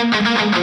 Oh,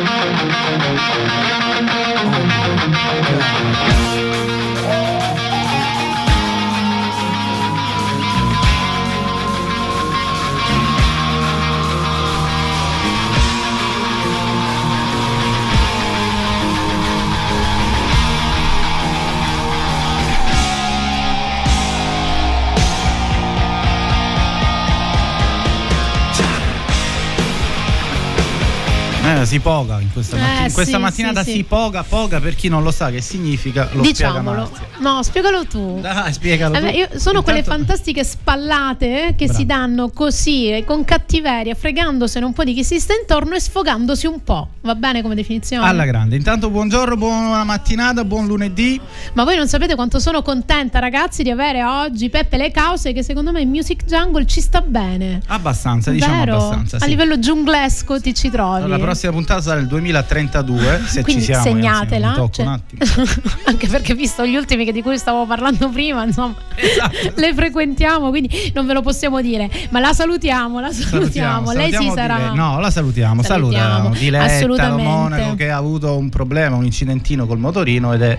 si poga in questa, mattina, eh, in questa sì, mattinata sì, si poga, poga per chi non lo sa che significa lo Diciamolo. No, spiegalo tu. Dai, spiegalo eh, tu. Io sono Intanto... quelle fantastiche spallate che Bravo. si danno così con cattiveria, fregandosene un po' di chi si sta intorno e sfogandosi un po'. Va bene come definizione? Alla grande. Intanto buongiorno, buona mattinata, buon lunedì. Ma voi non sapete quanto sono contenta, ragazzi, di avere oggi Peppe Le Cause che secondo me in Music Jungle ci sta bene. Abbastanza, diciamo Vero? abbastanza. Sì. A livello giunglesco ti ci trovi. La prossima puntata sarà il 2032, se Quindi ci siamo. segnatela. Anzi, cioè, anche perché visto gli ultimi di cui stavo parlando prima, insomma, esatto. le frequentiamo, quindi non ve lo possiamo dire. Ma la salutiamo, la salutiamo. salutiamo Lei sì sarà. Lei. No, la salutiamo, salutiamo. Diletta, Assolutamente. Monaco che ha avuto un problema, un incidentino col motorino ed è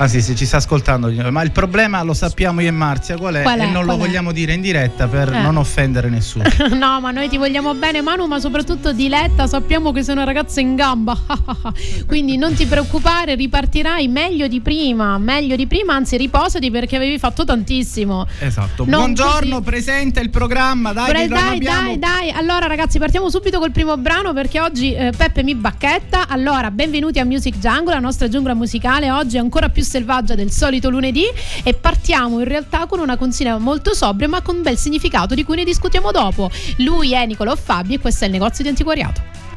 Ah sì, se ci sta ascoltando, ma il problema lo sappiamo io e Marzia qual è? Qual è? E non lo è? vogliamo dire in diretta per eh. non offendere nessuno. no, ma noi ti vogliamo bene Manu, ma soprattutto Diletta, sappiamo che sei una ragazza in gamba. Quindi non ti preoccupare, ripartirai meglio di prima, meglio di prima, anzi riposati perché avevi fatto tantissimo. Esatto. Non Buongiorno, così... presenta il programma, dai, Pre- dai, dai, dai. Allora ragazzi, partiamo subito col primo brano perché oggi eh, Peppe mi bacchetta. Allora, benvenuti a Music Jungle, la nostra giungla musicale oggi è ancora più selvaggia del solito lunedì e partiamo in realtà con una consegna molto sobria ma con un bel significato di cui ne discutiamo dopo. Lui è Nicolò Fabi e questo è il negozio di antiquariato.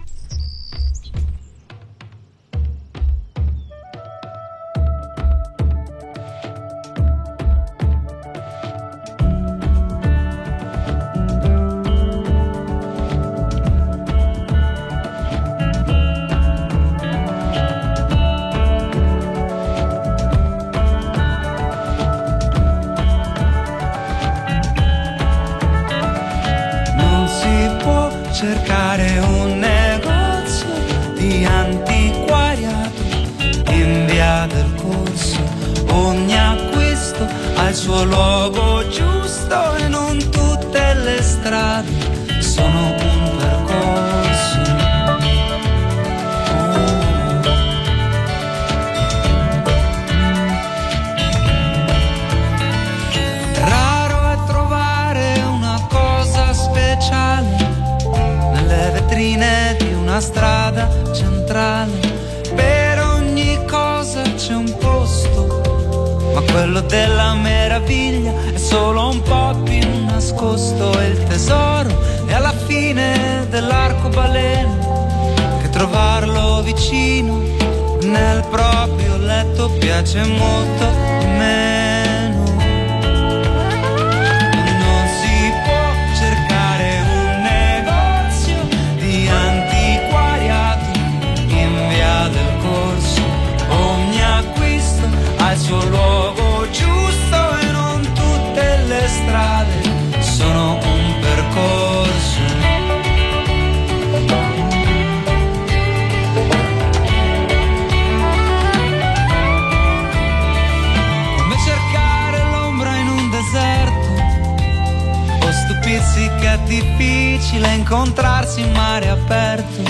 Difficile incontrarsi in mare aperto.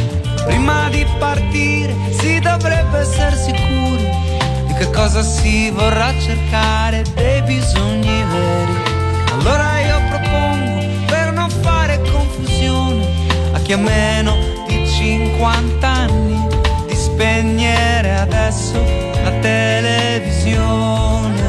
Prima di partire si dovrebbe essere sicuri di che cosa si vorrà cercare, dei bisogni veri allora io propongo, per non fare confusione, a chi ha meno di 50 anni, di spegnere adesso la televisione.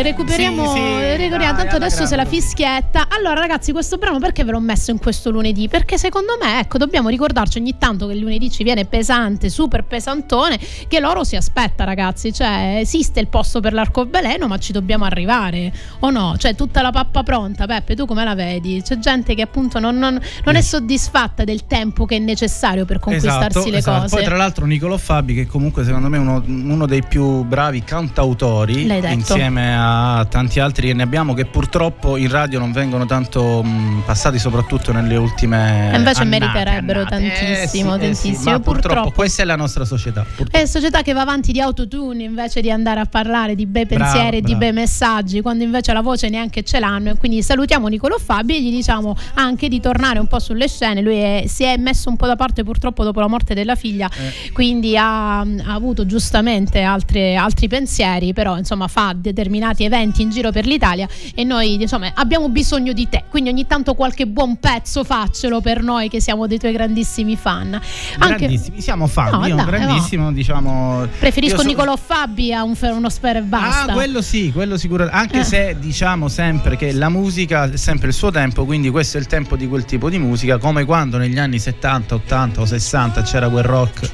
Recuperiamo, sì, sì, recuperiamo tanto adesso se la fischietta. Allora ragazzi, questo brano perché ve l'ho messo in questo lunedì? Perché secondo me, ecco, dobbiamo ricordarci ogni tanto che il lunedì ci viene pesante, super pesantone, che l'oro si aspetta ragazzi, cioè esiste il posto per l'arcobaleno ma ci dobbiamo arrivare, o no? Cioè tutta la pappa pronta, Peppe, tu come la vedi? C'è gente che appunto non, non, non è soddisfatta del tempo che è necessario per conquistarsi esatto, le esatto. cose. Poi tra l'altro Nicolò Fabi che comunque secondo me è uno, uno dei più bravi cantautori insieme a tanti altri che ne abbiamo che purtroppo in radio non vengono tanto mh, passati soprattutto nelle ultime e invece annate, meriterebbero annate. tantissimo, eh, sì, tantissimo. Eh sì, ma purtroppo, purtroppo, questa è la nostra società. Purtroppo. È società che va avanti di autotune invece di andare a parlare di bei pensieri e di bei messaggi, quando invece la voce neanche ce l'hanno. E quindi salutiamo Nicolò Fabi e gli diciamo anche di tornare un po' sulle scene. Lui è, si è messo un po' da parte purtroppo dopo la morte della figlia, eh. quindi ha, ha, avuto giustamente altre, altri pensieri, però insomma fa determinati eventi in giro per l'Italia e noi insomma abbiamo bisogno di te. Quindi ogni tanto qualche buon pezzo faccelo per noi che siamo dei tuoi grandissimi fan. Anche... Grandissimi, siamo fan, no, io dai, un grandissimo, no. diciamo. Preferisco so... Niccolò Fabi a un, uno spero e basta. Ah, quello sì, quello sicuramente. Anche eh. se diciamo sempre che la musica è sempre il suo tempo, quindi questo è il tempo di quel tipo di musica, come quando negli anni 70, 80 o 60 c'era quel rock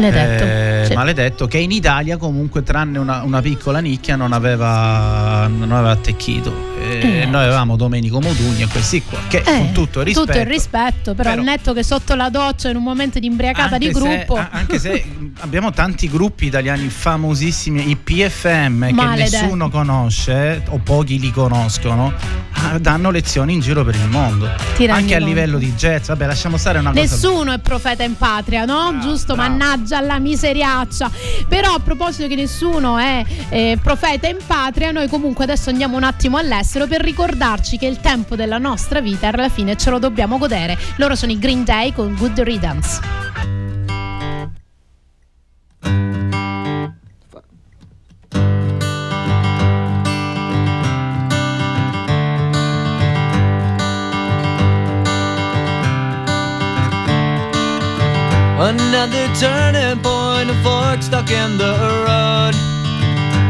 Maledetto. Eh, sì. maledetto che in Italia comunque tranne una, una piccola nicchia non aveva, non aveva attecchito eh, noi avevamo Domenico Modugni e questi qua che eh, con tutto il rispetto tutto il rispetto però, però netto che sotto la doccia in un momento di imbriacata di gruppo se, anche se abbiamo tanti gruppi italiani famosissimi i PFM Maledetto. che nessuno conosce o pochi li conoscono ah, danno lezioni in giro per il mondo anche a livello di jazz vabbè lasciamo stare una nessuno cosa nessuno è profeta in patria no? Ah, giusto bravo. mannaggia alla miseriaccia però a proposito che nessuno è eh, profeta in patria noi comunque adesso andiamo un attimo all'estero per ricordarci che il tempo della nostra vita alla fine ce lo dobbiamo godere loro sono i Green Day con Good Riddance Another turning point, a fork stuck in the road.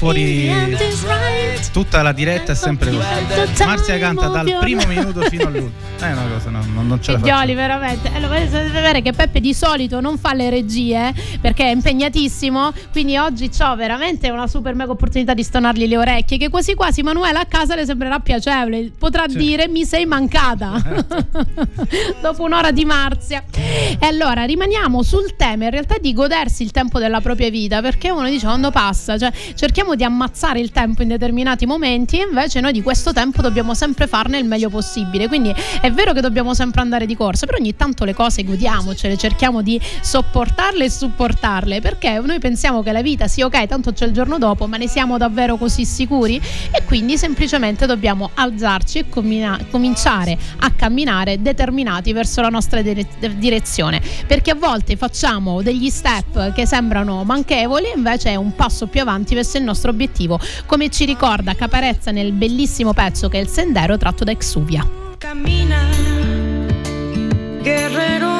40 tutta la diretta è sempre così. Marzia canta dal primo minuto fino all'ultimo. È una cosa no, non, non ce la faccio. veramente. Allora dovete sapere che Peppe di solito non fa le regie perché è impegnatissimo quindi oggi ho veramente una super mega opportunità di stonargli le orecchie che quasi quasi Manuela a casa le sembrerà piacevole. Potrà sì. dire mi sei mancata dopo un'ora di Marzia. E allora rimaniamo sul tema. In realtà di godersi il tempo della propria vita perché uno dice quando passa, cioè cerchiamo di ammazzare il tempo in determinati momenti e invece noi di questo tempo dobbiamo sempre farne il meglio possibile. Quindi è È vero che dobbiamo sempre andare di corsa, però ogni tanto le cose godiamocele, cerchiamo di sopportarle e supportarle, perché noi pensiamo che la vita sia ok, tanto c'è il giorno dopo, ma ne siamo davvero così sicuri? E quindi semplicemente dobbiamo alzarci e combina- cominciare a camminare determinati verso la nostra dire- direzione, perché a volte facciamo degli step che sembrano manchevoli, invece è un passo più avanti verso il nostro obiettivo, come ci ricorda Caparezza nel bellissimo pezzo che è il Sendero tratto da Exuvia. Cammina, guerrero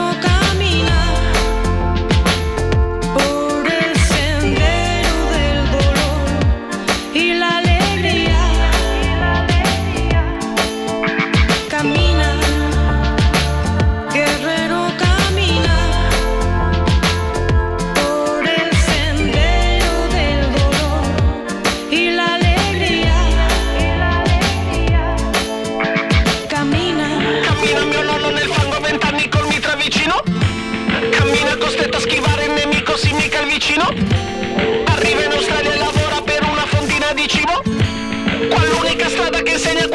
cammina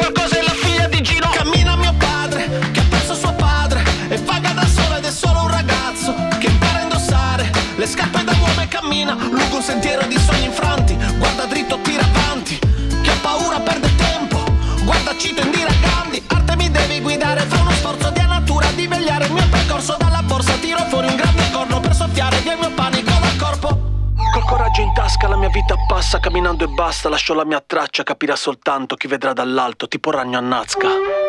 passa Camminando e basta Lascio la mia traccia Capirà soltanto chi vedrà dall'alto Tipo ragno a Nazca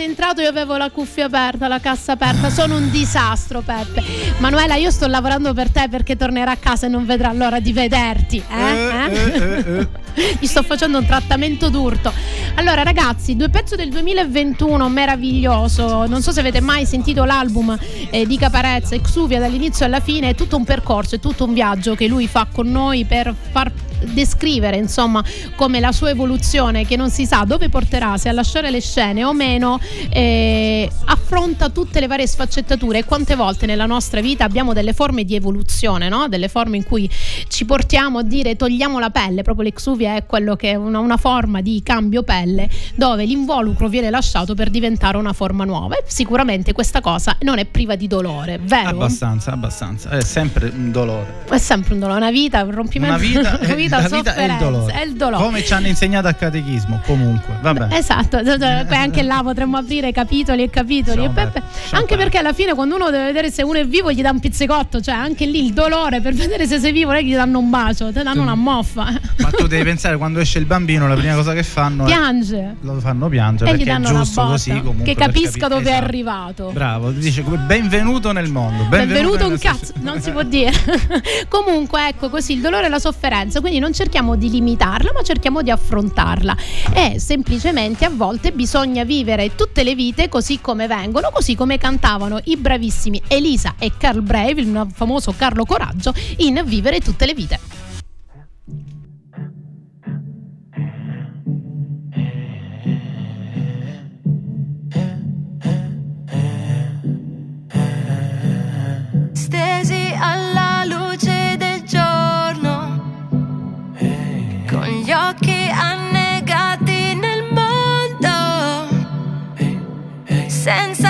sei entrato io avevo la cuffia aperta, la cassa aperta. Sono un disastro, Peppe. Manuela, io sto lavorando per te perché tornerà a casa e non vedrà l'ora di vederti. Eh? eh? eh, eh Gli sto facendo un trattamento d'urto. Allora, ragazzi, due pezzi del 2021 meraviglioso. Non so se avete mai sentito l'album eh, di Caparezza, Exuvia dall'inizio alla fine. È tutto un percorso, è tutto un viaggio che lui fa con noi per far descrivere insomma come la sua evoluzione che non si sa dove porterà se a lasciare le scene o meno eh, affronta tutte le varie sfaccettature. E quante volte nella nostra vita abbiamo delle forme di evoluzione no? delle forme in cui ci portiamo a dire togliamo la pelle. Proprio l'exuvia è quello che è una, una forma di cambio pelle dove l'involucro viene lasciato per diventare una forma nuova. E sicuramente questa cosa non è priva di dolore vero? abbastanza abbastanza. È sempre un dolore. È sempre un dolore. Una vita un rompimento una vita, una vita vita, la vita è il, dolore. è il dolore. Come ci hanno insegnato a catechismo, comunque. Vabbè. Esatto, anche là potremmo aprire capitoli e capitoli. Insomma, e anche perché alla fine quando uno deve vedere se uno è vivo gli dà un pizzicotto, cioè anche lì il dolore per vedere se sei vivo che gli danno un bacio, ti danno tu, una moffa. Ma tu devi pensare quando esce il bambino la prima cosa che fanno piange. È, lo fanno piangere e perché è giusto così comunque. Che capisca dove esatto. è arrivato. Bravo, dice benvenuto nel mondo. Benvenuto, benvenuto un cazzo, non si può dire. comunque ecco così il dolore e la sofferenza, quindi non cerchiamo di limitarla, ma cerchiamo di affrontarla. E semplicemente a volte bisogna vivere tutte le vite così come vengono, così come cantavano i bravissimi Elisa e Carl Brave, il famoso Carlo Coraggio, in Vivere tutte le vite. stesi alla sense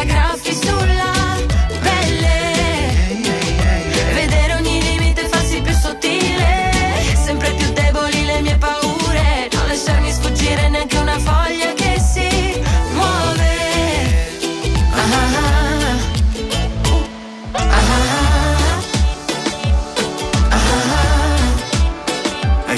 schiaffi sulla pelle. Vedere ogni limite farsi più sottile. Sempre più deboli le mie paure. Non lasciarmi sfuggire neanche una foglia che si muove. Ah, ah, ah,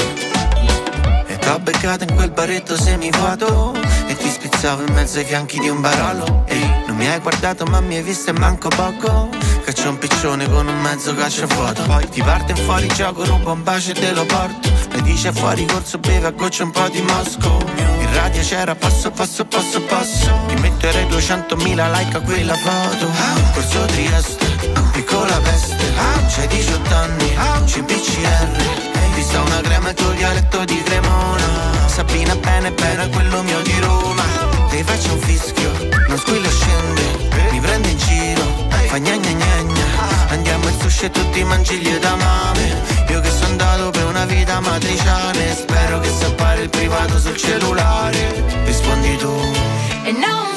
E t'ho beccato in quel baretto semivuoto E ti spizzavo in mezzo ai fianchi di un barolo Ehi, mi hai guardato ma mi hai visto e manco poco. Caccio un piccione con un mezzo calcio vuoto. Poi ti parte fuori gioco, rubo un bacio e te lo porto. E dice fuori corso beve a goccia un po' di Mosco. In radio c'era passo passo passo passo. Ti metterei 200.000 like a quella foto. Corso Trieste, piccola peste. C'hai 18 anni, CBCR Vista una crema e tuo dialetto di Cremona. Sabina bene bene quello mio di Roma Ti faccio un fischio, non squillo scende Mi prende in giro, fa gna gna gna gna. Andiamo in sushi e tutti mangigli da mame. Io che sono andato per una vita matriciale Spero che sapere il privato sul cellulare. Rispondi tu. E non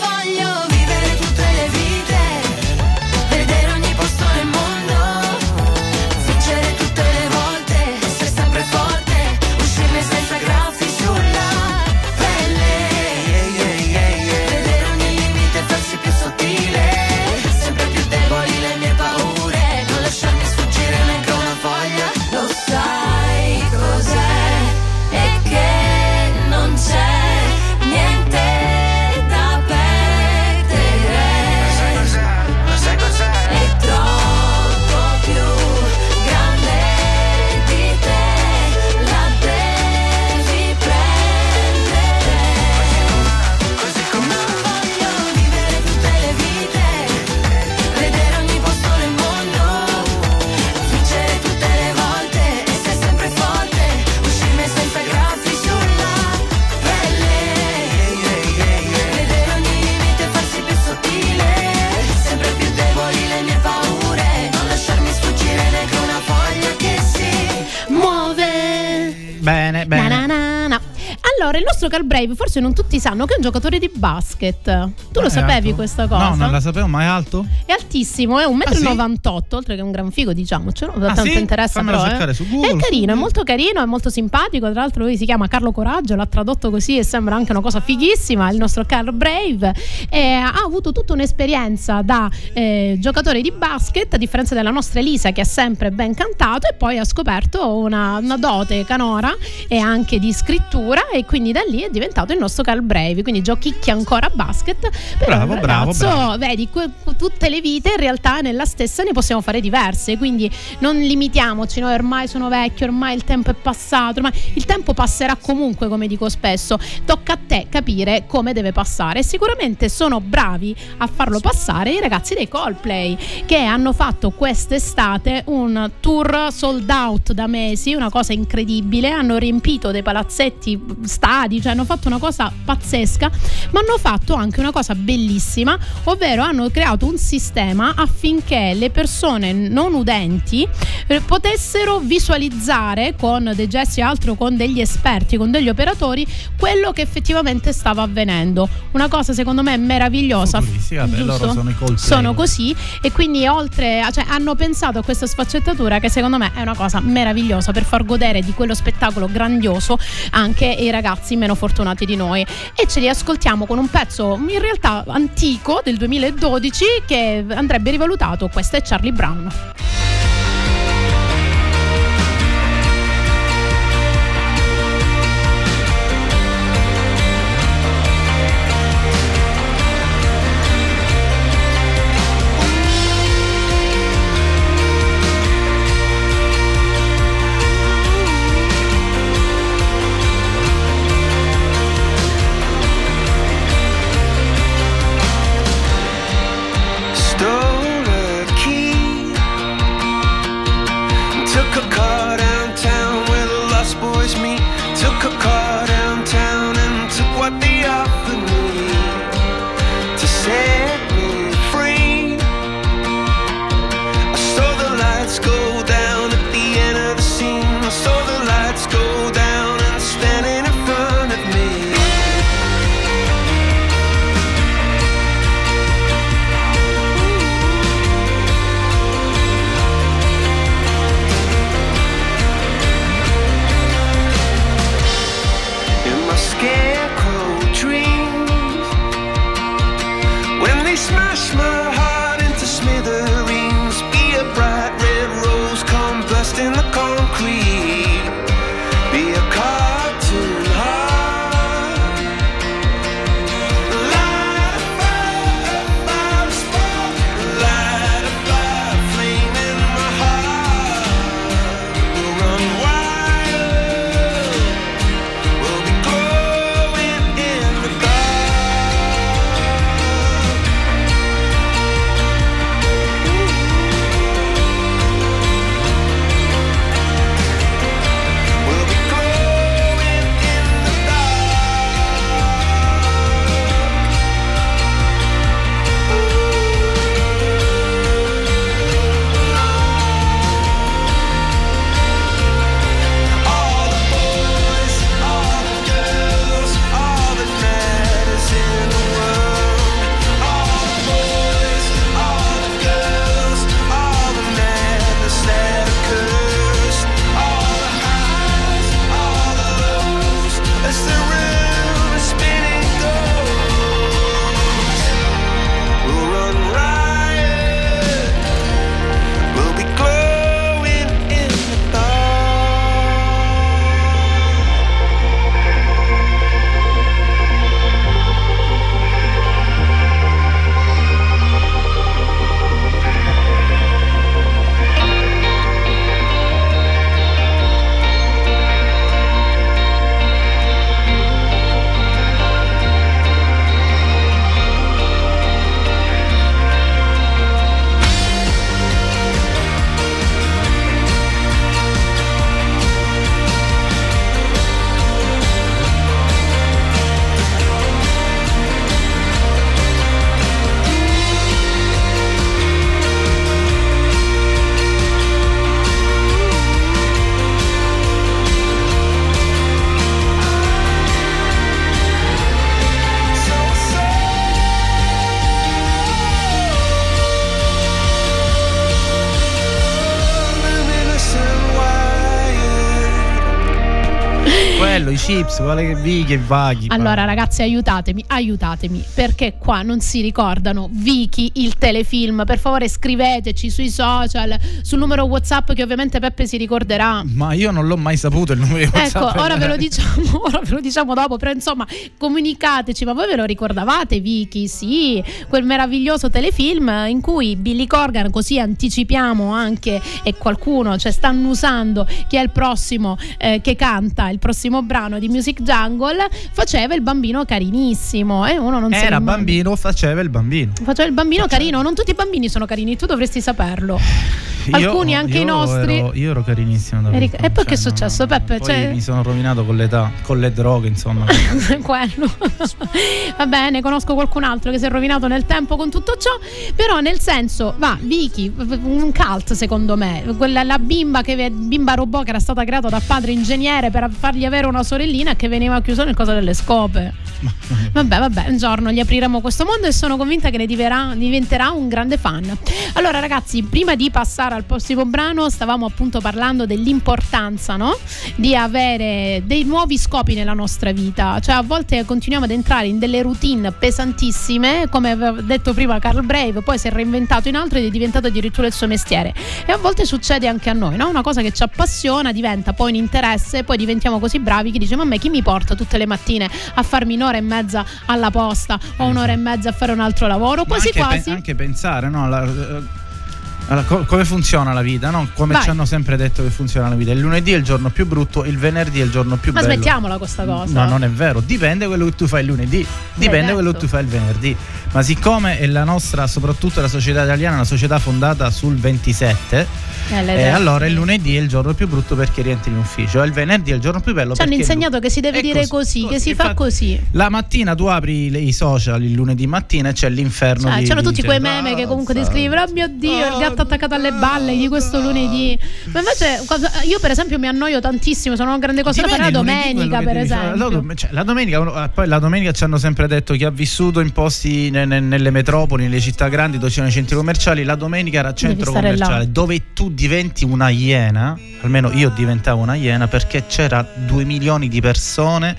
Brave, forse non tutti sanno che è un giocatore di basket. Tu lo È sapevi alto? questa cosa? No, non la sapevo, ma è alto? È altissimo, è 1,98 Ah, sì? m, oltre che un gran figo, diciamocelo. Ah, tanto sì? interessa Fammelo però. cercare eh. su Google, È carino, è molto carino, è molto simpatico. Tra l'altro, lui si chiama Carlo Coraggio, l'ha tradotto così e sembra anche una cosa fighissima. Il nostro Carl Brave Eh, ha avuto tutta un'esperienza da eh, giocatore di basket, a differenza della nostra Elisa, che ha sempre ben cantato, e poi ha scoperto una, una dote canora e anche di scrittura, e quindi da lì è diventato il nostro Carl Brave. Quindi giochicchia ancora a basket. Bravo, il bravo, ragazzo, bravo. vedi, que- tutte le vite in realtà nella stessa ne possiamo fare diverse, quindi non limitiamoci, noi ormai sono vecchio, ormai il tempo è passato, ormai il tempo passerà comunque, come dico spesso, tocca a te capire come deve passare sicuramente sono bravi a farlo passare i ragazzi dei Coldplay che hanno fatto quest'estate un tour sold out da mesi, una cosa incredibile, hanno riempito dei palazzetti, stadi, cioè hanno fatto una cosa pazzesca, ma hanno fatto anche una cosa bellissima, ovvero hanno creato un sistema affinché le persone non udenti eh, potessero visualizzare con dei gesti e altro con degli esperti, con degli operatori, quello che effettivamente stava avvenendo. Una cosa secondo me meravigliosa. Vabbè, giusto? loro sono i. Sono così e quindi oltre, cioè hanno pensato a questa sfaccettatura che secondo me è una cosa meravigliosa per far godere di quello spettacolo grandioso anche i ragazzi meno fortunati di noi. E ce li ascoltiamo con un pezzo in realtà antico del 2012 che andrebbe rivalutato. Questo è Charlie Brown. lost in the lo chips, quale Vicky e Vaghi. Allora, ragazzi, aiutatemi, aiutatemi, perché qua non si ricordano Vicky, il telefilm. Per favore, scriveteci sui social, sul numero WhatsApp che ovviamente Peppe si ricorderà. Ma io non l'ho mai saputo il numero WhatsApp. Ecco, ora ve lo diciamo, ora ve lo diciamo dopo, però insomma, comunicateci, ma voi ve lo ricordavate Vicky? Sì, quel meraviglioso telefilm in cui Billy Corgan, così anticipiamo anche e qualcuno, cioè stanno usando chi è il prossimo eh, che canta il prossimo brano di Music Jungle faceva il bambino carinissimo e uno non era bambino faceva il bambino. Faceva il bambino faceva. carino non tutti i bambini sono carini tu dovresti saperlo. Alcuni io, anche io i nostri. ero, io ero carinissimo da Eri, e poi cioè, che è successo no, Peppe? cioè... mi sono rovinato con l'età con le droghe insomma. Quello. Va bene conosco qualcun altro che si è rovinato nel tempo con tutto ciò però nel senso va Vicky un cult secondo me. Quella la bimba che bimba robot che era stata creata da padre ingegnere per fargli avere una sorellina che veniva chiusa nel coso delle scope. Vabbè, vabbè, un giorno gli apriremo questo mondo e sono convinta che ne diventerà, diventerà un grande fan. Allora, ragazzi, prima di passare al prossimo brano, stavamo appunto parlando dell'importanza no? di avere dei nuovi scopi nella nostra vita. Cioè, a volte continuiamo ad entrare in delle routine pesantissime, come aveva detto prima Carl Brave, poi si è reinventato in altro ed è diventato addirittura il suo mestiere. E a volte succede anche a noi, no? Una cosa che ci appassiona diventa poi un interesse, poi diventiamo così bravi che dice: Ma a me chi mi porta tutte le mattine a farmi un'ora e mezza alla posta o un'ora e mezza a fare un altro lavoro? Quasi anche quasi. Pe- anche pensare, no? La, allora, co- come funziona la vita? No? Come Vai. ci hanno sempre detto che funziona la vita. Il lunedì è il giorno più brutto, il venerdì è il giorno più Ma bello. Ma smettiamola questa cosa. No, non è vero. Dipende quello che tu fai il lunedì, dipende quello che tu fai il venerdì. Ma siccome è la nostra, soprattutto la società italiana, una società fondata sul 27, eh, eh, allora il lunedì è il giorno più brutto perché rientri in ufficio, il venerdì è il giorno più bello. Ci hanno insegnato che si deve dire così, così, che si fa così. La mattina tu apri le, i social il lunedì mattina e c'è l'inferno. Cioè, di, c'hanno tutti quei meme che comunque ti scrivono: Oh mio Dio, il gatto attaccato alle balle di questo lunedì. Ma invece io, per esempio, mi annoio tantissimo. Sono una grande cosa da fare la domenica, per esempio. La, cioè, la, domenica, poi la domenica ci hanno sempre detto chi ha vissuto in posti ne, ne, nelle metropoli, nelle città grandi dove c'erano i centri commerciali. La domenica era centro commerciale là. dove tu diventi una iena, almeno io diventavo una iena perché c'era due milioni di persone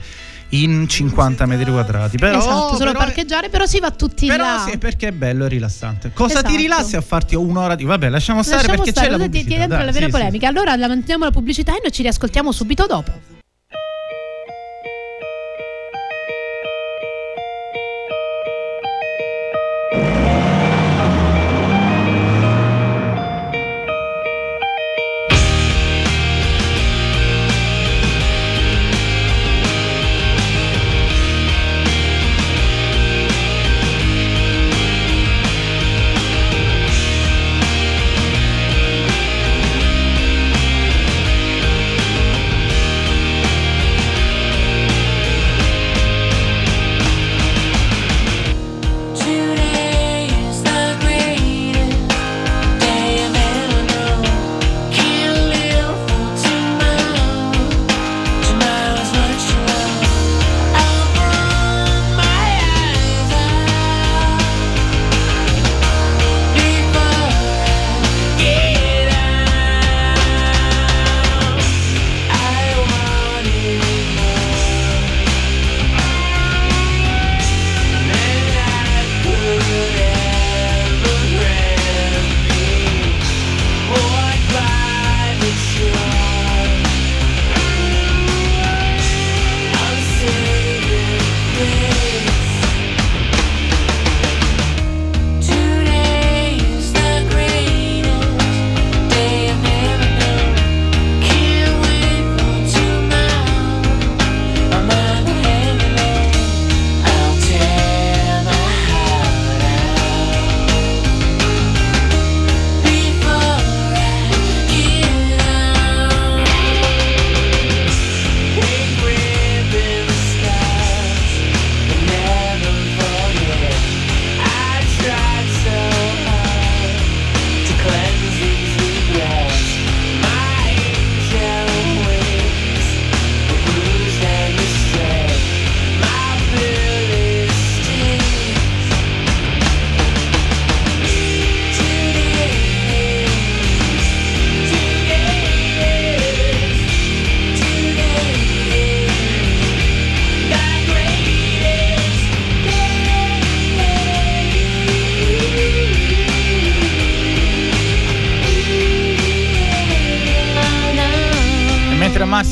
in 50 metri quadrati. Però, esatto, solo però, parcheggiare, però si va tutti però là. Sì, perché è bello e rilassante. Cosa esatto. ti rilassi a farti un'ora di... Vabbè, lasciamo stare lasciamo perché stare, c'è la pubblicità. Ti dentro la vera sì, polemica. Sì. Allora manteniamo la pubblicità e noi ci riascoltiamo subito dopo.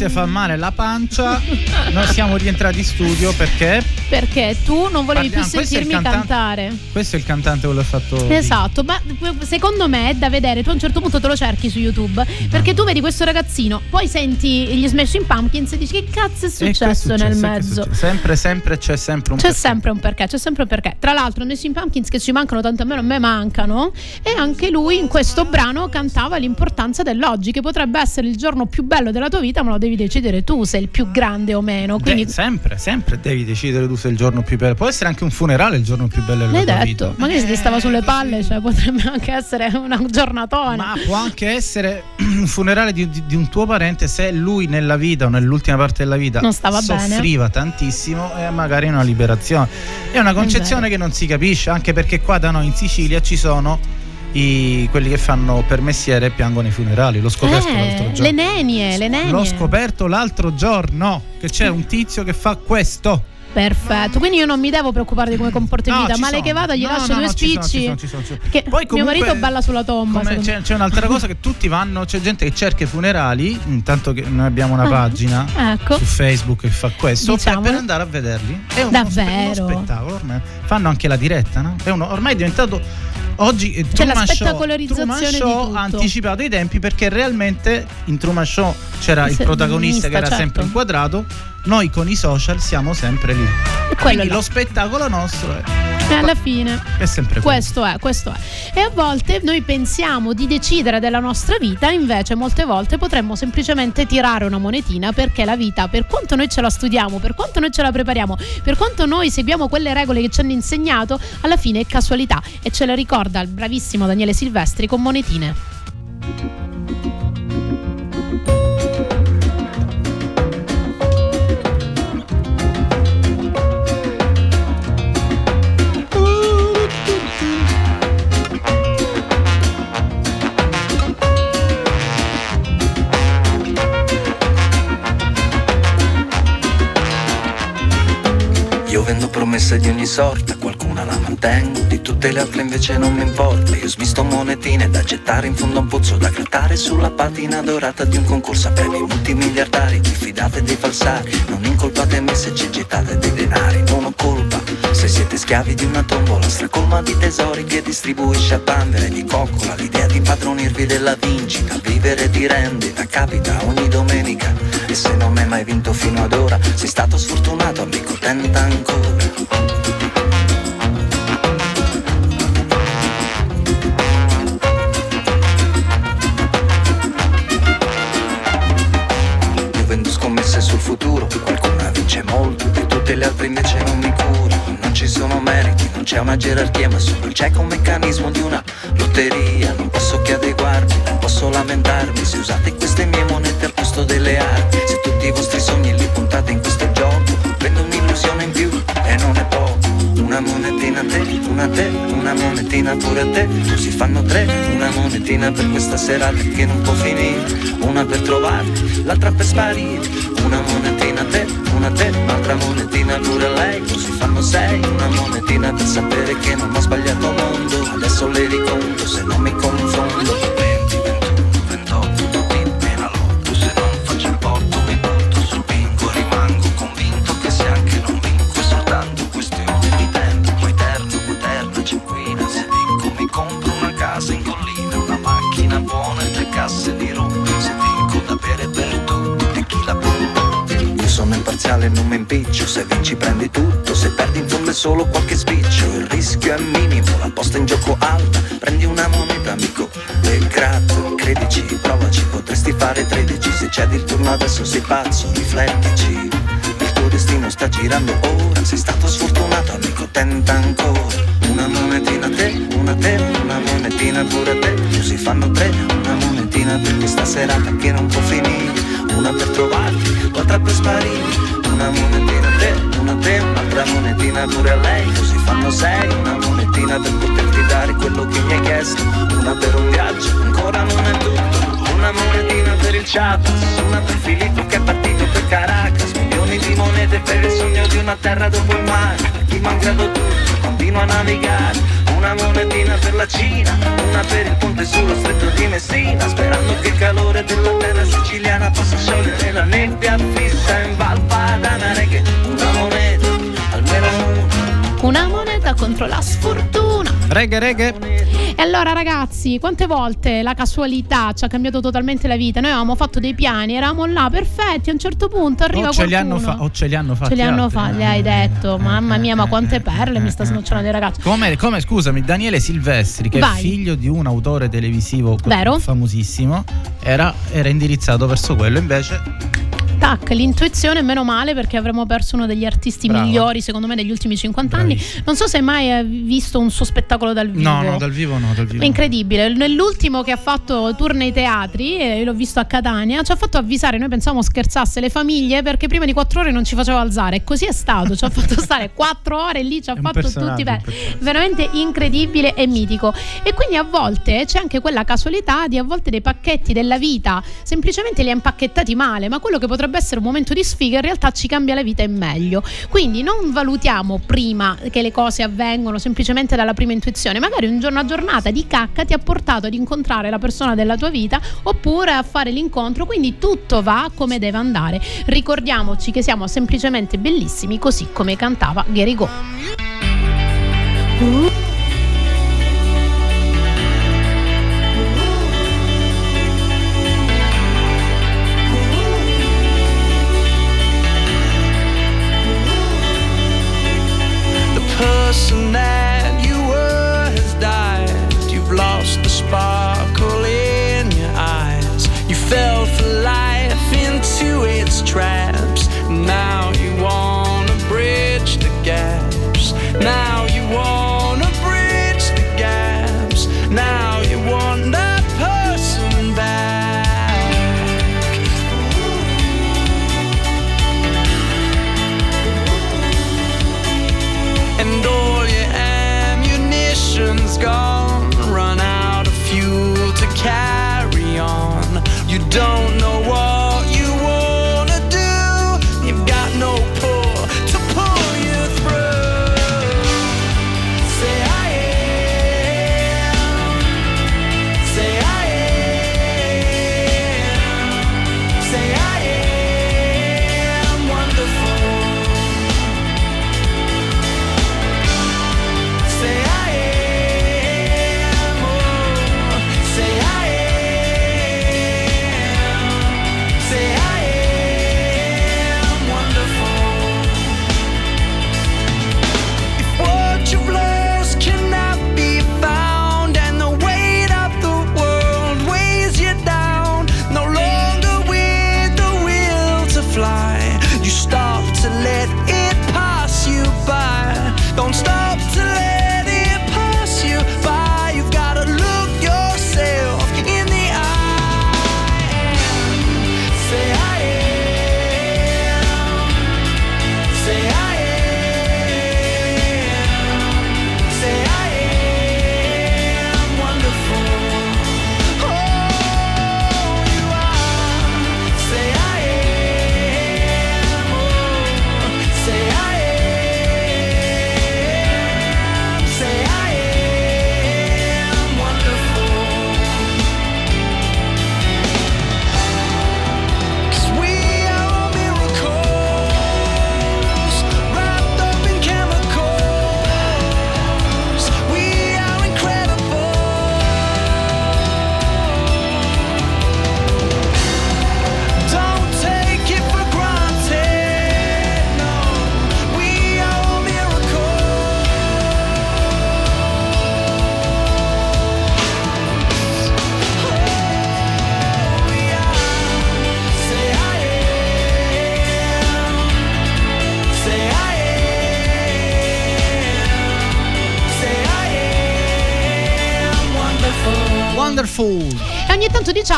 Marsia fa male la pancia, noi siamo rientrati in studio perché? Perché tu non volevi Parliamo, più sentirmi cantante, cantare. Questo è il cantante quello che ha fatto. Esatto, ma secondo me è da vedere. Tu a un certo punto te lo cerchi su YouTube. Perché tu vedi questo ragazzino, poi senti gli Smashing Pumpkins e dici che cazzo è successo, è successo nel mezzo. Sempre, sempre c'è sempre un c'è perché. sempre un perché, c'è sempre un perché. Tra l'altro, nei Smashing Pumpkins che ci mancano tanto a me, a me mancano. E anche lui in questo brano cantava l'importanza dell'oggi, che potrebbe essere il giorno più bello della tua vita, ma lo devi decidere tu se è il più grande o meno. Quindi... De- sempre, sempre devi decidere tu se è il giorno più bello. Può essere anche un funerale il giorno più bello della L'hai tua detto. vita. Magari se ti stava sulle palle, cioè potrebbe anche essere una giornatona. Ma può anche essere un funerale di, di, di un tuo parente se lui nella vita o nell'ultima parte della vita non stava soffriva bene. tantissimo e magari una liberazione. È una concezione è che non si capisce, anche perché qua da noi in Sicilia ci sono i, quelli che fanno per mestiere piangono i funerali. L'ho scoperto eh, l'altro giorno. Le nenie, le nenie. L'ho scoperto l'altro giorno che c'è un tizio che fa questo. Perfetto, quindi io non mi devo preoccupare di come comporti no, vita, male che vada gli no, lascio no, due spicci. Ci sono, ci sono, Perché Poi comunque, mio marito balla sulla tomba. C'è, c'è, un'altra cosa che tutti vanno, c'è gente che cerca i funerali, intanto che noi abbiamo una ah, pagina ecco. su Facebook che fa questo, diciamo. per, andare a vederli. È uno, Davvero? Spe- uno spettacolo, ormai. fanno anche la diretta, no? È uno, ormai è diventato oggi eh, C'è Truman Show, Truman Show ha anticipato i tempi perché realmente in Truman Show c'era il protagonista che era certo. sempre inquadrato noi con i social siamo sempre lì. Quindi là. lo spettacolo nostro è. E alla fine è sempre questo è, questo è. E a volte noi pensiamo di decidere della nostra vita, invece molte volte potremmo semplicemente tirare una monetina perché la vita, per quanto noi ce la studiamo, per quanto noi ce la prepariamo, per quanto noi seguiamo quelle regole che ci hanno insegnato, alla fine è casualità e ce la ricorda il bravissimo Daniele Silvestri con monetine. Scommesse di ogni sorta, qualcuna la mantengo, di tutte le altre invece non mi importa. Io smisto monetine da gettare in fondo a un pozzo, da grattare sulla patina dorata di un concorso a premi multimiliardari. Diffidate dei falsari, non incolpate me se ci gettate dei denari, non ho colpa. Se siete schiavi di una tombola stracolma di tesori che distribuisce a bandere di coccola, l'idea di impadronirvi della vincita, vivere di rendita, capita ogni domenica. E se non mi hai mai vinto fino ad ora, sei stato sfortunato, amico, tenta ancora. tutte le altre invece non c'è una gerarchia Ma solo il cieco meccanismo di una lotteria. Non posso che adeguarmi, non posso lamentarmi. Se usate queste mie monete al posto delle armi Se tutti i vostri sogni li puntate in questo gioco Prendo un'illusione in più e non è poco. Una monetina a te, una a te, una monetina pure a te. Si fanno tre, una monetina per questa serata che non può finire. Una per trovarti, l'altra per sparire Una monetina a te, una a te, un'altra monetina pure lei Così fanno sei, una monetina per sapere che non ho sbagliato mondo Adesso le riconto se non mi confondo solo qualche spiccio Il rischio è minimo, la posta in gioco alta Prendi una moneta amico e grazie Credici, provaci, potresti fare 13 Se cedi il turno adesso sei pazzo, riflettici Il tuo destino sta girando ora Sei stato sfortunato amico, tenta ancora Una monetina a te, una a te, una monetina pure a te Così fanno tre, una monetina per questa serata che non può finire una per trovarti, l'altra per sparire. Una monetina a te, una te, un'altra monetina pure a lei. Così fanno sei, una monetina per poterti dare quello che mi hai chiesto. Una per un viaggio, ancora non è tutto. Una monetina per il chat, una per Filippo che è partito per Caracas. Milioni di monete per il sogno di una terra dopo il mare. Per chi malgrado tutto continua a navigare una monetina per la Cina, una per il ponte sullo la sfortuna. Reghe, reghe. E allora ragazzi, quante volte la casualità ci ha cambiato totalmente la vita? Noi avevamo fatto dei piani, eravamo là perfetti, a un certo punto arriva o ce qualcuno. Li fa- o ce li hanno fatti. Ce li hanno fatti, hai detto. Eh, Mamma mia, ma quante perle mi sta snocciolando il ragazzo. Come, come, scusami, Daniele Silvestri, che Vai. è figlio di un autore televisivo Vero? famosissimo, era, era indirizzato verso quello, invece tac, l'intuizione, meno male perché avremmo perso uno degli artisti Brava. migliori secondo me degli ultimi 50 Bravissimo. anni. Non so se hai mai visto un suo spettacolo dal vivo. No, no, dal vivo no, dal vivo. È incredibile. Nell'ultimo che ha fatto tour nei teatri, eh, l'ho visto a Catania, ci ha fatto avvisare, noi pensavamo scherzasse le famiglie perché prima di quattro ore non ci faceva alzare e così è stato, ci ha fatto stare quattro ore lì, ci ha fatto tutti bene. Veramente incredibile e mitico. E quindi a volte c'è anche quella casualità di a volte dei pacchetti della vita semplicemente li ha impacchettati male, ma quello che potrebbe essere un momento di sfiga in realtà ci cambia la vita in meglio. Quindi non valutiamo prima che le cose avvengono semplicemente dalla prima intuizione, magari un giorno a giornata di cacca ti ha portato ad incontrare la persona della tua vita oppure a fare l'incontro, quindi tutto va come deve andare. Ricordiamoci che siamo semplicemente bellissimi così come cantava Gary Go.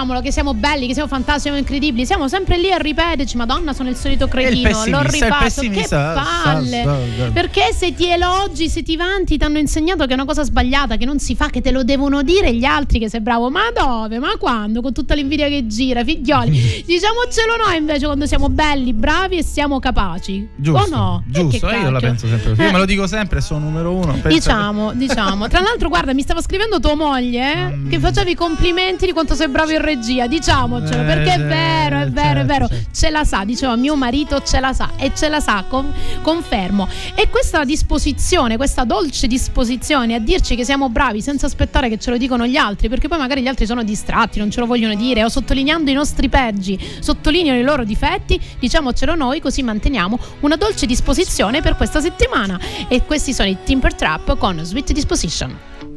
Diciamolo che siamo belli, che siamo fantastici, siamo incredibili. Siamo sempre lì a ripeterci, Madonna, sono il solito cretino. L'ho rifatto. Che palle. Perché se ti elogi, se ti vanti, ti hanno insegnato che è una cosa sbagliata, che non si fa, che te lo devono dire gli altri che sei bravo. Ma dove? Ma quando? Con tutta l'invidia che gira, figlioli. Diciamocelo noi invece quando siamo belli, bravi e siamo capaci. Giusto. O no? Giusto, io la penso sempre così. Io me lo dico sempre, sono numero uno. Diciamo, diciamo. Tra l'altro, guarda, mi stava scrivendo tua moglie eh, mm. che facevi complimenti di quanto sei bravo in regia. Diciamocelo, eh, perché è vero, è vero, certo, è vero. Certo. Ce la sa, diceva mio marito ce la sa e ce la sa, con, confermo. E questa disposizione, questa dolce disposizione a dirci che siamo bravi senza aspettare che ce lo dicono gli altri, perché poi magari gli altri sono distratti, non ce lo vogliono dire, o sottolineando i nostri peggi, sottolineano i loro difetti, diciamocelo noi, così manteniamo una dolce disposizione per questa settimana. E questi sono i Timber Trap con Sweet Disposition.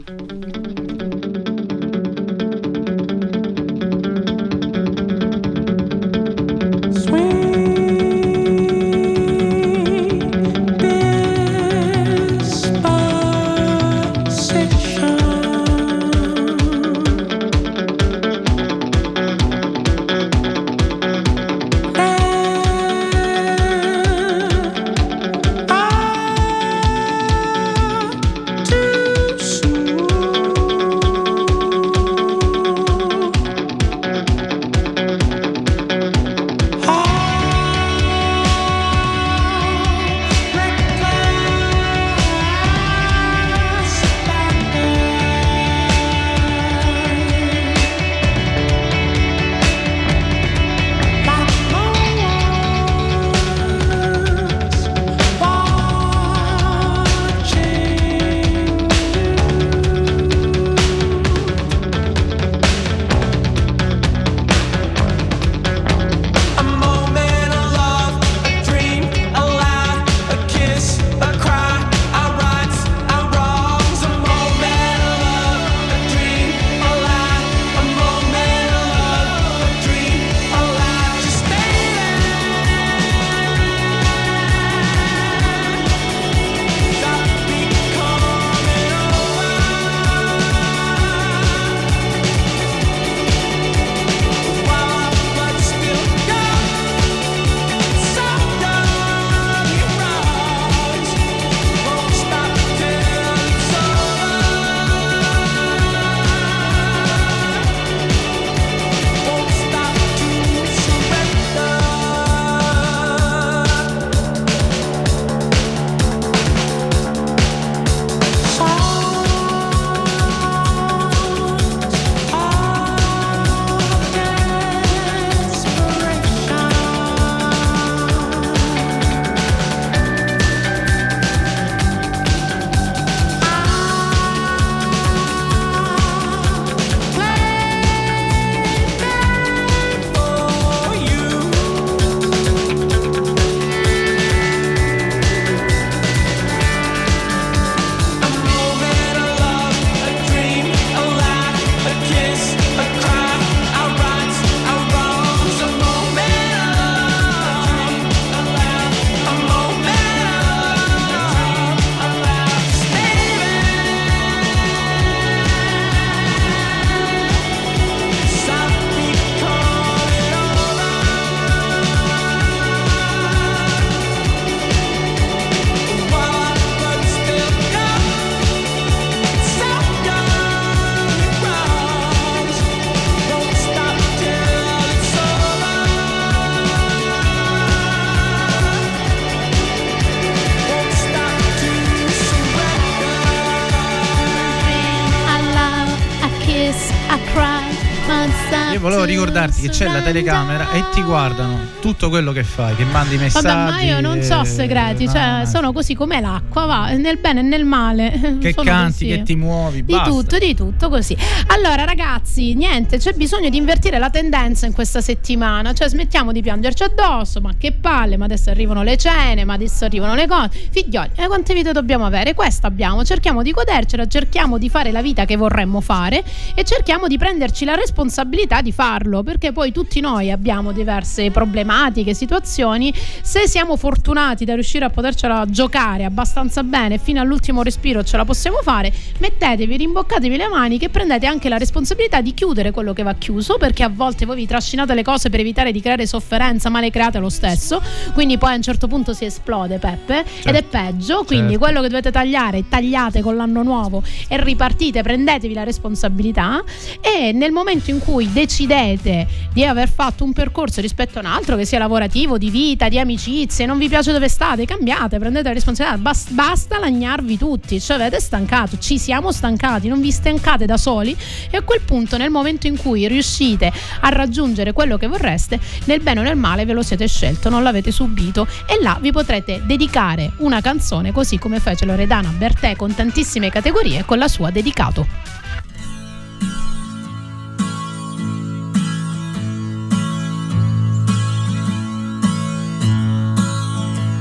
Ricordarti che c'è la telecamera e ti guardano tutto quello che fai, che mandi messaggi. Vabbè, ma io non so segreti, cioè no, sono così come l'acqua, va, nel bene e nel male. Che canti, così. che ti muovi, di basta. tutto, di tutto così. Allora, ragazzi, niente, c'è bisogno di invertire la tendenza in questa settimana, cioè smettiamo di piangerci addosso, ma che palle, ma adesso arrivano le cene, ma adesso arrivano le cose. Figlioli, eh, quante vite dobbiamo avere? Questa abbiamo, cerchiamo di godercela, cerchiamo di fare la vita che vorremmo fare e cerchiamo di prenderci la responsabilità di farlo, perché poi tutti noi abbiamo diverse problematiche, situazioni, se siamo fortunati da riuscire a potercela giocare abbastanza bene fino all'ultimo respiro ce la possiamo fare, mettetevi, rimboccatevi le mani che prendete anche la responsabilità di chiudere quello che va chiuso, perché a volte voi vi trascinate le cose per evitare di creare sofferenza, ma le create lo stesso, quindi poi a un certo punto si esplode Peppe certo. ed è peggio, quindi certo. quello che dovete tagliare tagliate con l'anno nuovo e ripartite, prendetevi la responsabilità e nel momento in cui decidete di aver fatto un percorso rispetto a un altro, che sia lavorativo, di vita, di amicizie, non vi piace dove state, cambiate, prendete la responsabilità, Bas- basta lagnarvi tutti, ci avete stancato, ci siamo stancati, non vi stancate da soli e a quel punto nel momento in cui riuscite a raggiungere quello che vorreste, nel bene o nel male ve lo siete scelto, non l'avete subito e là vi potrete dedicare una canzone così come fece Loredana Bertè con tantissime categorie con la sua dedicato.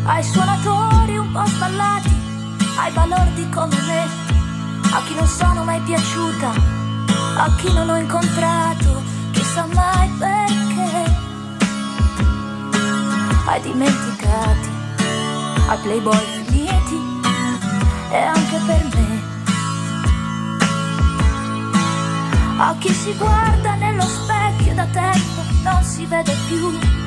Ai suonatori un po' sballati, ai balordi come me, a chi non sono mai piaciuta, a chi non ho incontrato, chissà mai perché, ai dimenticati, ai playboy finiti e anche per me. A chi si guarda nello specchio da tempo non si vede più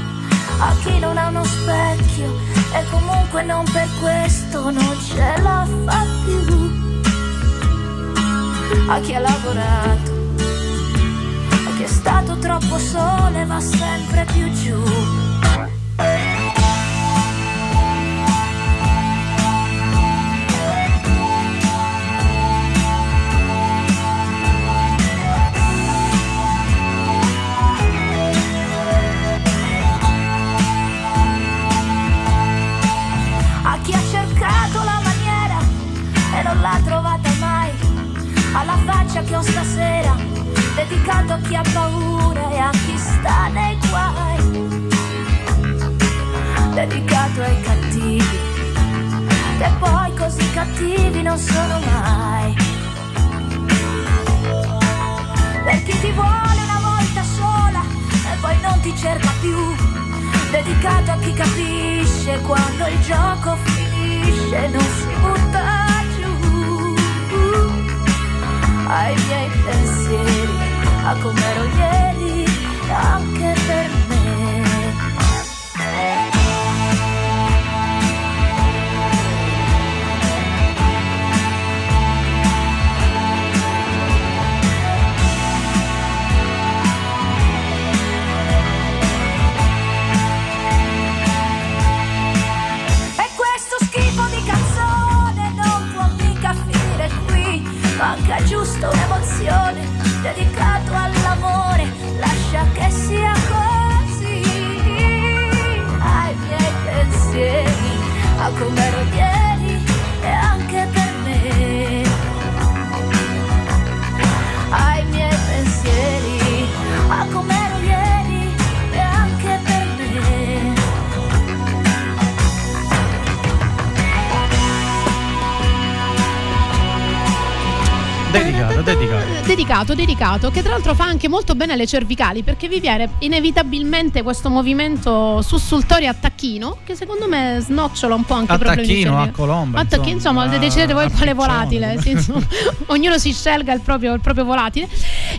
a chi non ha uno specchio e comunque non per questo non ce la fa più. A chi ha lavorato, a chi è stato troppo sole va sempre più giù. Alla faccia che ho stasera dedicato a chi ha paura e a chi sta nei guai. Dedicato ai cattivi che poi così cattivi non sono mai. Per chi ti vuole una volta sola e poi non ti cerca più. Dedicato a chi capisce quando il gioco finisce non si butta ai miei pensieri, a come ero ieri, anche per me. Manca giusto un'emozione dedicato all'amore, lascia che sia così. Ai miei pensieri, a come Dedicato, dedicato. Dedicato, dedicato, che tra l'altro fa anche molto bene alle cervicali perché vi viene inevitabilmente questo movimento sussultorio a tacchino che secondo me snocciola un po' anche a i problemi tacchino, a colomba. A tacchino, insomma, insomma decidete voi quale volatile. Sì, ognuno si scelga il proprio, il proprio volatile.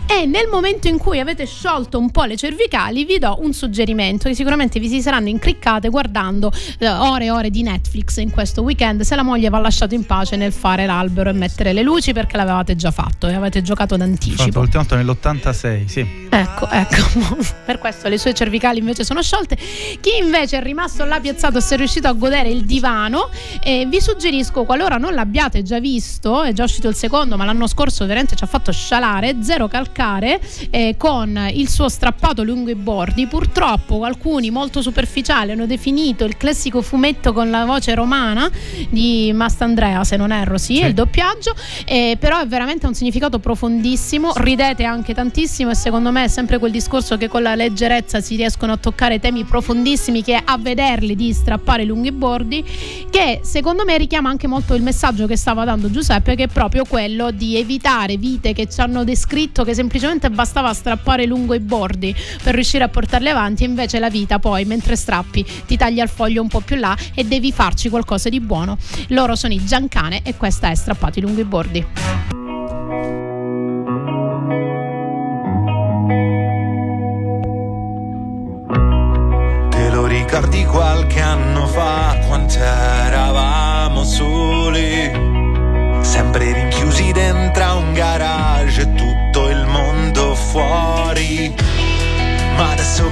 E nel momento in cui avete sciolto un po' le cervicali, vi do un suggerimento che sicuramente vi si saranno incriccate guardando eh, ore e ore di Netflix in questo weekend. Se la moglie va lasciato in pace nel fare l'albero e mettere le luci perché l'avevate già fatto e avete giocato d'anticipo. Fatto l'ultima volta nell'86, sì. Ecco, ecco, per questo le sue cervicali invece sono sciolte. Chi invece è rimasto là piazzato e si è riuscito a godere il divano, eh, vi suggerisco, qualora non l'abbiate già visto, è già uscito il secondo, ma l'anno scorso veramente ci ha fatto scialare, Zero Calcare, eh, con il suo strappato lungo i bordi. Purtroppo alcuni molto superficiali hanno definito il classico fumetto con la voce romana di Mastandrea, se non erro, sì, sì. il doppiaggio, eh, però è veramente un significato profondissimo tantissimo, ridete anche tantissimo e secondo me è sempre quel discorso che con la leggerezza si riescono a toccare temi profondissimi che a vederli di strappare lunghi bordi, che secondo me richiama anche molto il messaggio che stava dando Giuseppe, che è proprio quello di evitare vite che ci hanno descritto che semplicemente bastava strappare lungo i bordi per riuscire a portarli avanti, invece la vita poi mentre strappi ti taglia il foglio un po' più là e devi farci qualcosa di buono. Loro sono i Giancane e questa è Strappati lungo i bordi.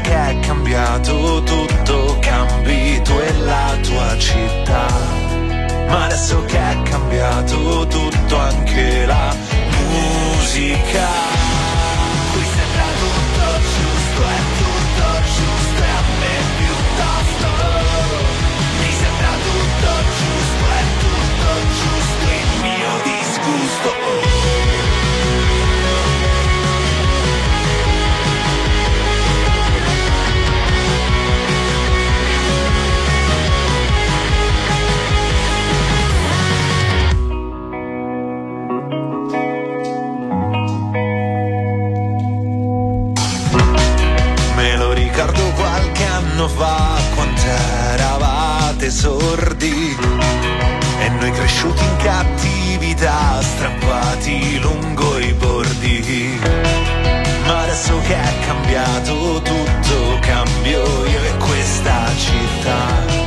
Che è cambiato tutto, cambi tu e la tua città. Ma adesso che è cambiato tutto, anche la musica. Anno fa quando eravate sordi e noi cresciuti in cattività, strappati lungo i bordi. Ma adesso che è cambiato tutto, cambio io e questa città.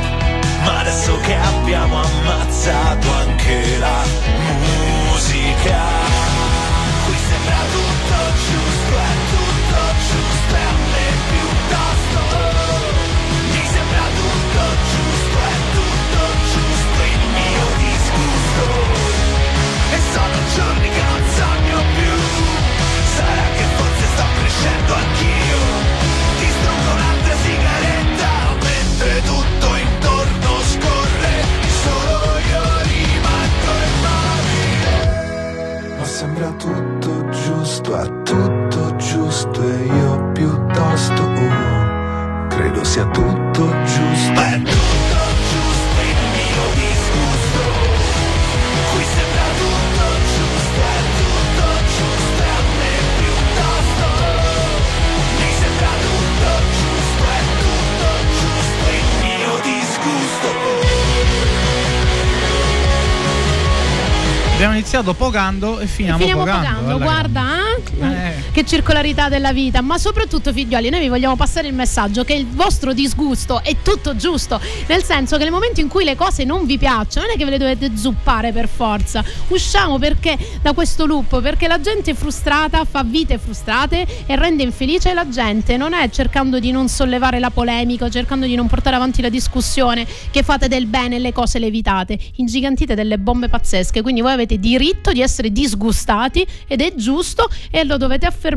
Ma adesso che abbiamo ammazzato anche la musica. sembra iniziato pogando e finiamo, e finiamo pogando. pogando. Guarda, eh? Eh. Che circolarità della vita. Ma soprattutto, figlioli, noi vi vogliamo passare il messaggio che il vostro disgusto è tutto giusto. Nel senso che nel momento in cui le cose non vi piacciono, non è che ve le dovete zuppare per forza. Usciamo perché da questo loop, perché la gente frustrata fa vite frustrate e rende infelice la gente. Non è cercando di non sollevare la polemica, cercando di non portare avanti la discussione, che fate del bene e le cose le evitate. Ingigantite delle bombe pazzesche. Quindi voi avete diritto di essere disgustati ed è giusto e lo dovete affermare.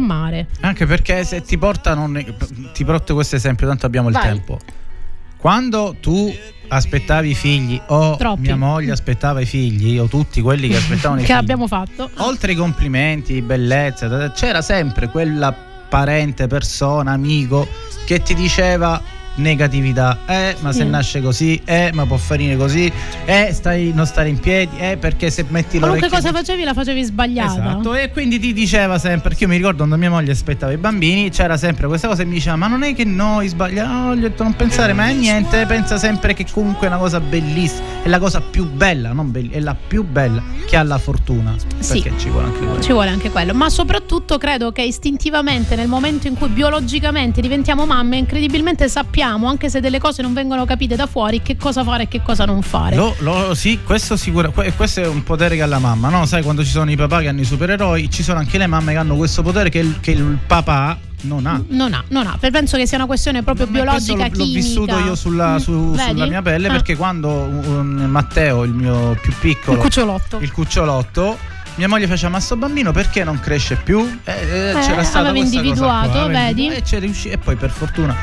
Anche perché se ti portano, ti porto questo esempio, tanto abbiamo il Vai. tempo. Quando tu aspettavi i figli o Troppi. mia moglie aspettava i figli o tutti quelli che aspettavano i che figli. Che abbiamo fatto. Oltre i complimenti, bellezza, c'era sempre quella parente, persona, amico che ti diceva negatività. Eh, ma se mm. nasce così, eh, ma può finire così, eh, stai, non stare in piedi, eh, perché se metti la Qualunque cosa facevi la facevi sbagliata. Esatto, e quindi ti diceva sempre, perché io mi ricordo quando mia moglie aspettava i bambini, c'era sempre questa cosa e mi diceva, ma non è che noi sbagliamo, oh, gli ho detto non pensare mai a niente, pensa sempre che comunque è una cosa bellissima, è la cosa più bella, non bella, è la più bella che ha la fortuna. Sì, perché ci vuole anche quello. Ci vuole anche quello, ma soprattutto credo che istintivamente nel momento in cui biologicamente diventiamo mamme, incredibilmente sappiamo sappiamo, anche se delle cose non vengono capite da fuori, che cosa fare e che cosa non fare. Lo, lo, sì, questo sicuramente. Questo è un potere che ha la mamma, no? Sai, quando ci sono i papà che hanno i supereroi, ci sono anche le mamme che hanno questo potere che il, che il papà non ha. Non ha, non ha. Penso che sia una questione proprio non biologica. L'ho, l'ho vissuto io sulla, su, mm, sulla mia pelle ah. perché quando um, Matteo, il mio più piccolo, il cucciolotto, il cucciolotto mia moglie faceva ma sto bambino perché non cresce più? Eh, eh, c'era stato individuato, qua, vedi? E, riuscito, e poi per fortuna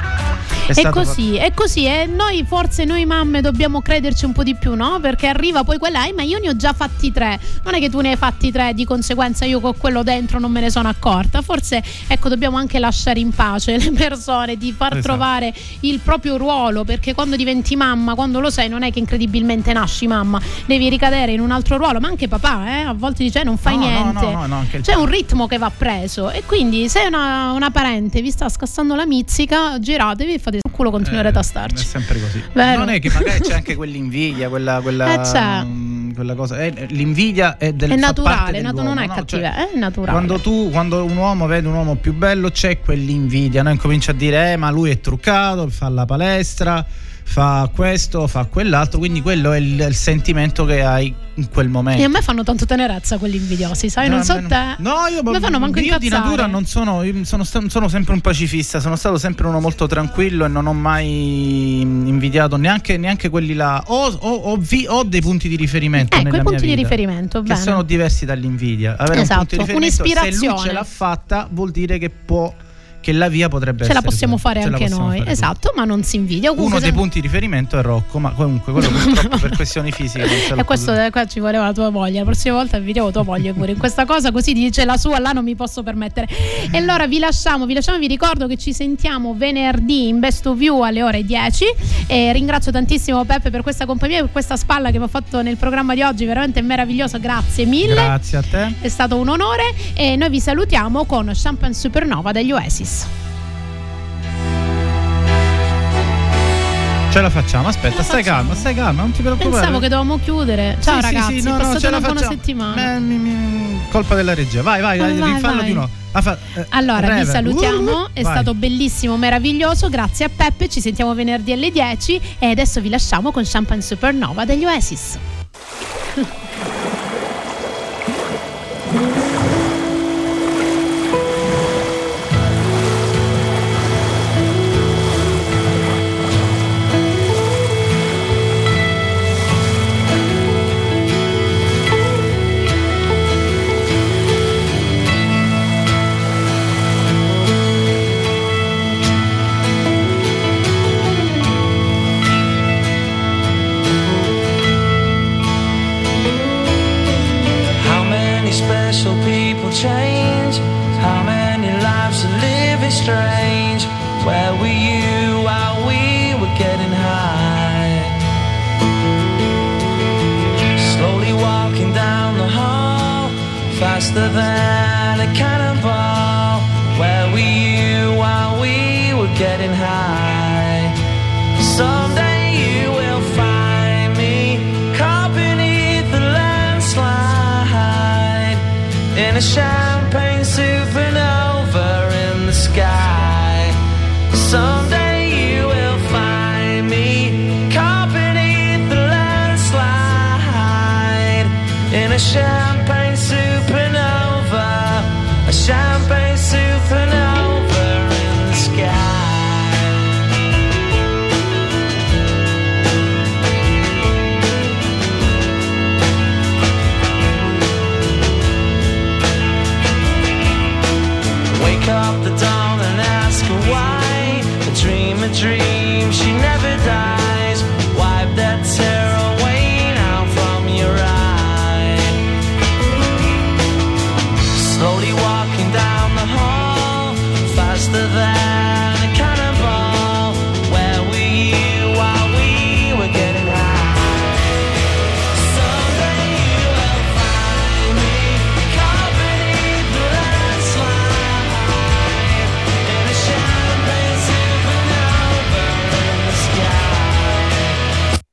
È, è così, fatto... è così. E noi forse noi mamme dobbiamo crederci un po' di più, no? Perché arriva poi quella, eh, ma io ne ho già fatti tre. Non è che tu ne hai fatti tre, di conseguenza io con quello dentro non me ne sono accorta. Forse ecco, dobbiamo anche lasciare in pace le persone di far esatto. trovare il proprio ruolo. Perché quando diventi mamma, quando lo sei, non è che incredibilmente nasci mamma, devi ricadere in un altro ruolo, ma anche papà, eh? A volte dice non fai no, niente. No, no, C'è un ritmo che va preso. E quindi se una, una parente vi sta scassando la mizzica, giratevi e fate il culo, continuerete eh, a starci. È sempre così. Vero? Non è che magari c'è anche quell'invidia, quella, quella, eh, mh, quella cosa. Eh, l'invidia è del È naturale, nato, non è no? cattiva, cioè, è naturale. Quando tu, quando un uomo vede un uomo più bello, c'è quell'invidia, no? Incomincia a dire, eh, ma lui è truccato, fa la palestra fa questo, fa quell'altro, quindi quello è il, il, sentimento che hai in quel momento. E a me fanno tanto tenerezza quelli invidiosi, sai? No, non so te. No, io, mi fanno manco io di natura non sono, sono, sono, sempre un pacifista, sono stato sempre uno molto tranquillo e non ho mai invidiato neanche, neanche quelli là. Ho, ho, ho, vi, ho, dei punti di riferimento. Eh, quei punti di riferimento, che bene. sono diversi dall'invidia. Avere esatto, un punto di esatto, riferimento, se lui ce l'ha fatta, vuol dire che può che la via potrebbe ce essere. La possiamo fare anche noi, fare esatto, ma non si invidia. Uno dei punti di riferimento è Rocco, ma comunque quello purtroppo per questioni fisiche. e questo qua ci voleva la tua voglia. La prossima volta invidiamo tua voglia pure in questa cosa, così dice la sua, là non mi posso permettere. E allora vi lasciamo, vi lasciamo, vi ricordo che ci sentiamo venerdì in Best of You alle ore 10. E ringrazio tantissimo Peppe per questa compagnia e per questa spalla che mi ha fatto nel programma di oggi, veramente meravigliosa. Grazie mille. Grazie a te. È stato un onore e noi vi salutiamo con Champagne Supernova degli Oasis. Ce la facciamo, aspetta, stai calma, stai calma, non ti preoccupare. Pensavo che dovevamo chiudere. Ciao sì, ragazzi, sì, sì, no, è passata no, una settimana. Eh, mi, mi, colpa della regia. Vai, vai, vai, vai rifallo vai. di nuovo. Fa, eh, allora, Rever. vi salutiamo, uh, è vai. stato bellissimo, meraviglioso. Grazie a Peppe, ci sentiamo venerdì alle 10 e adesso vi lasciamo con Champagne Supernova degli Oasis. the van.